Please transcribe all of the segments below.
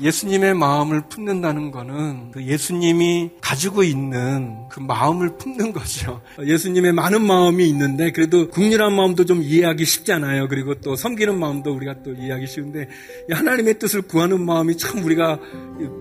예수님의 마음을 품는다는 거는 그 예수님이 가지고 있는 그 마음을 품는 거죠. 예수님의 많은 마음이 있는데 그래도 국률한 마음도 좀 이해하기 쉽잖아요. 그리고 또 섬기는 마음도 우리가 또 이해하기 쉬운데 하나님의 뜻을 구하는 마음이 참 우리가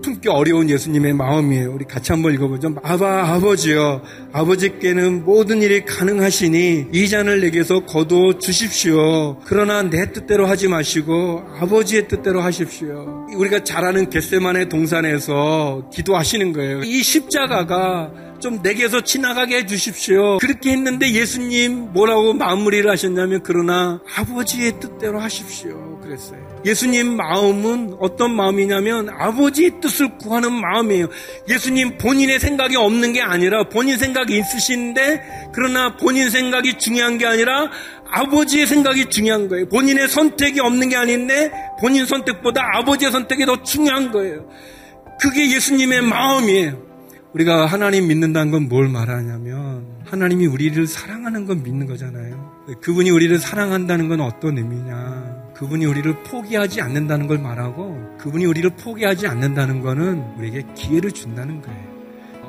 품기 어려운 예수님의 마음이에요. 우리 같이 한번 읽어보죠. 아바 아버지여 아버지께는 모든 일이 가능하시니 이 잔을 내게서 거두어 주십시오. 그러나 내 뜻대로 하지 마시고 아버지의 뜻대로 하십시오. 우리가 잘 아는 겟세만의 동산에서 기도하시는 거예요. 이 십자가가 좀 내게서 지나가게 해주십시오. 그렇게 했는데 예수님 뭐라고 마무리를 하셨냐면 그러나 아버지의 뜻대로 하십시오. 그랬어요. 예수님 마음은 어떤 마음이냐면 아버지의 뜻을 구하는 마음이에요. 예수님 본인의 생각이 없는 게 아니라 본인 생각이 있으신데 그러나 본인 생각이 중요한 게 아니라 아버지의 생각이 중요한 거예요. 본인의 선택이 없는 게 아닌데 본인 선택보다 아버지의 선택이 더 중요한 거예요. 그게 예수님의 마음이에요. 우리가 하나님 믿는다는 건 뭘 말하냐면 하나님이 우리를 사랑하는 건 믿는 거잖아요. 그분이 우리를 사랑한다는 건 어떤 의미냐? 그분이 우리를 포기하지 않는다는 걸 말하고 그분이 우리를 포기하지 않는다는 거는 우리에게 기회를 준다는 거예요.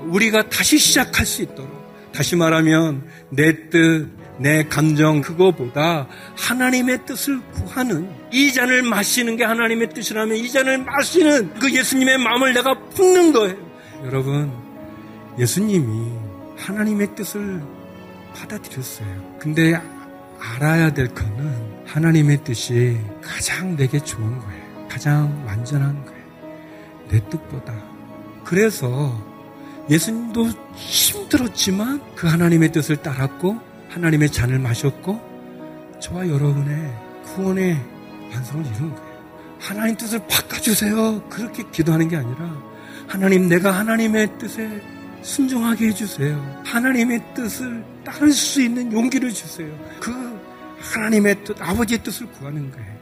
우리가 다시 시작할 수 있도록 다시 말하면 내 뜻, 내 감정 그거보다 하나님의 뜻을 구하는 이 잔을 마시는 게 하나님의 뜻이라면 이 잔을 마시는 그 예수님의 마음을 내가 품는 거예요. 여러분 예수님이 하나님의 뜻을 받아들였어요. 근데 알아야 될 거는 하나님의 뜻이 가장 내게 좋은 거예요. 가장 완전한 거예요. 내 뜻보다. 그래서 예수님도 힘들었지만 그 하나님의 뜻을 따랐고 하나님의 잔을 마셨고 저와 여러분의 구원의 완성을 이룬 거예요. 하나님 뜻을 바꿔주세요. 그렇게 기도하는 게 아니라 하나님 내가 하나님의 뜻에 순종하게 해주세요. 하나님의 뜻을 따를 수 있는 용기를 주세요. 그 하나님의 뜻, 아버지의 뜻을 구하는 거예요.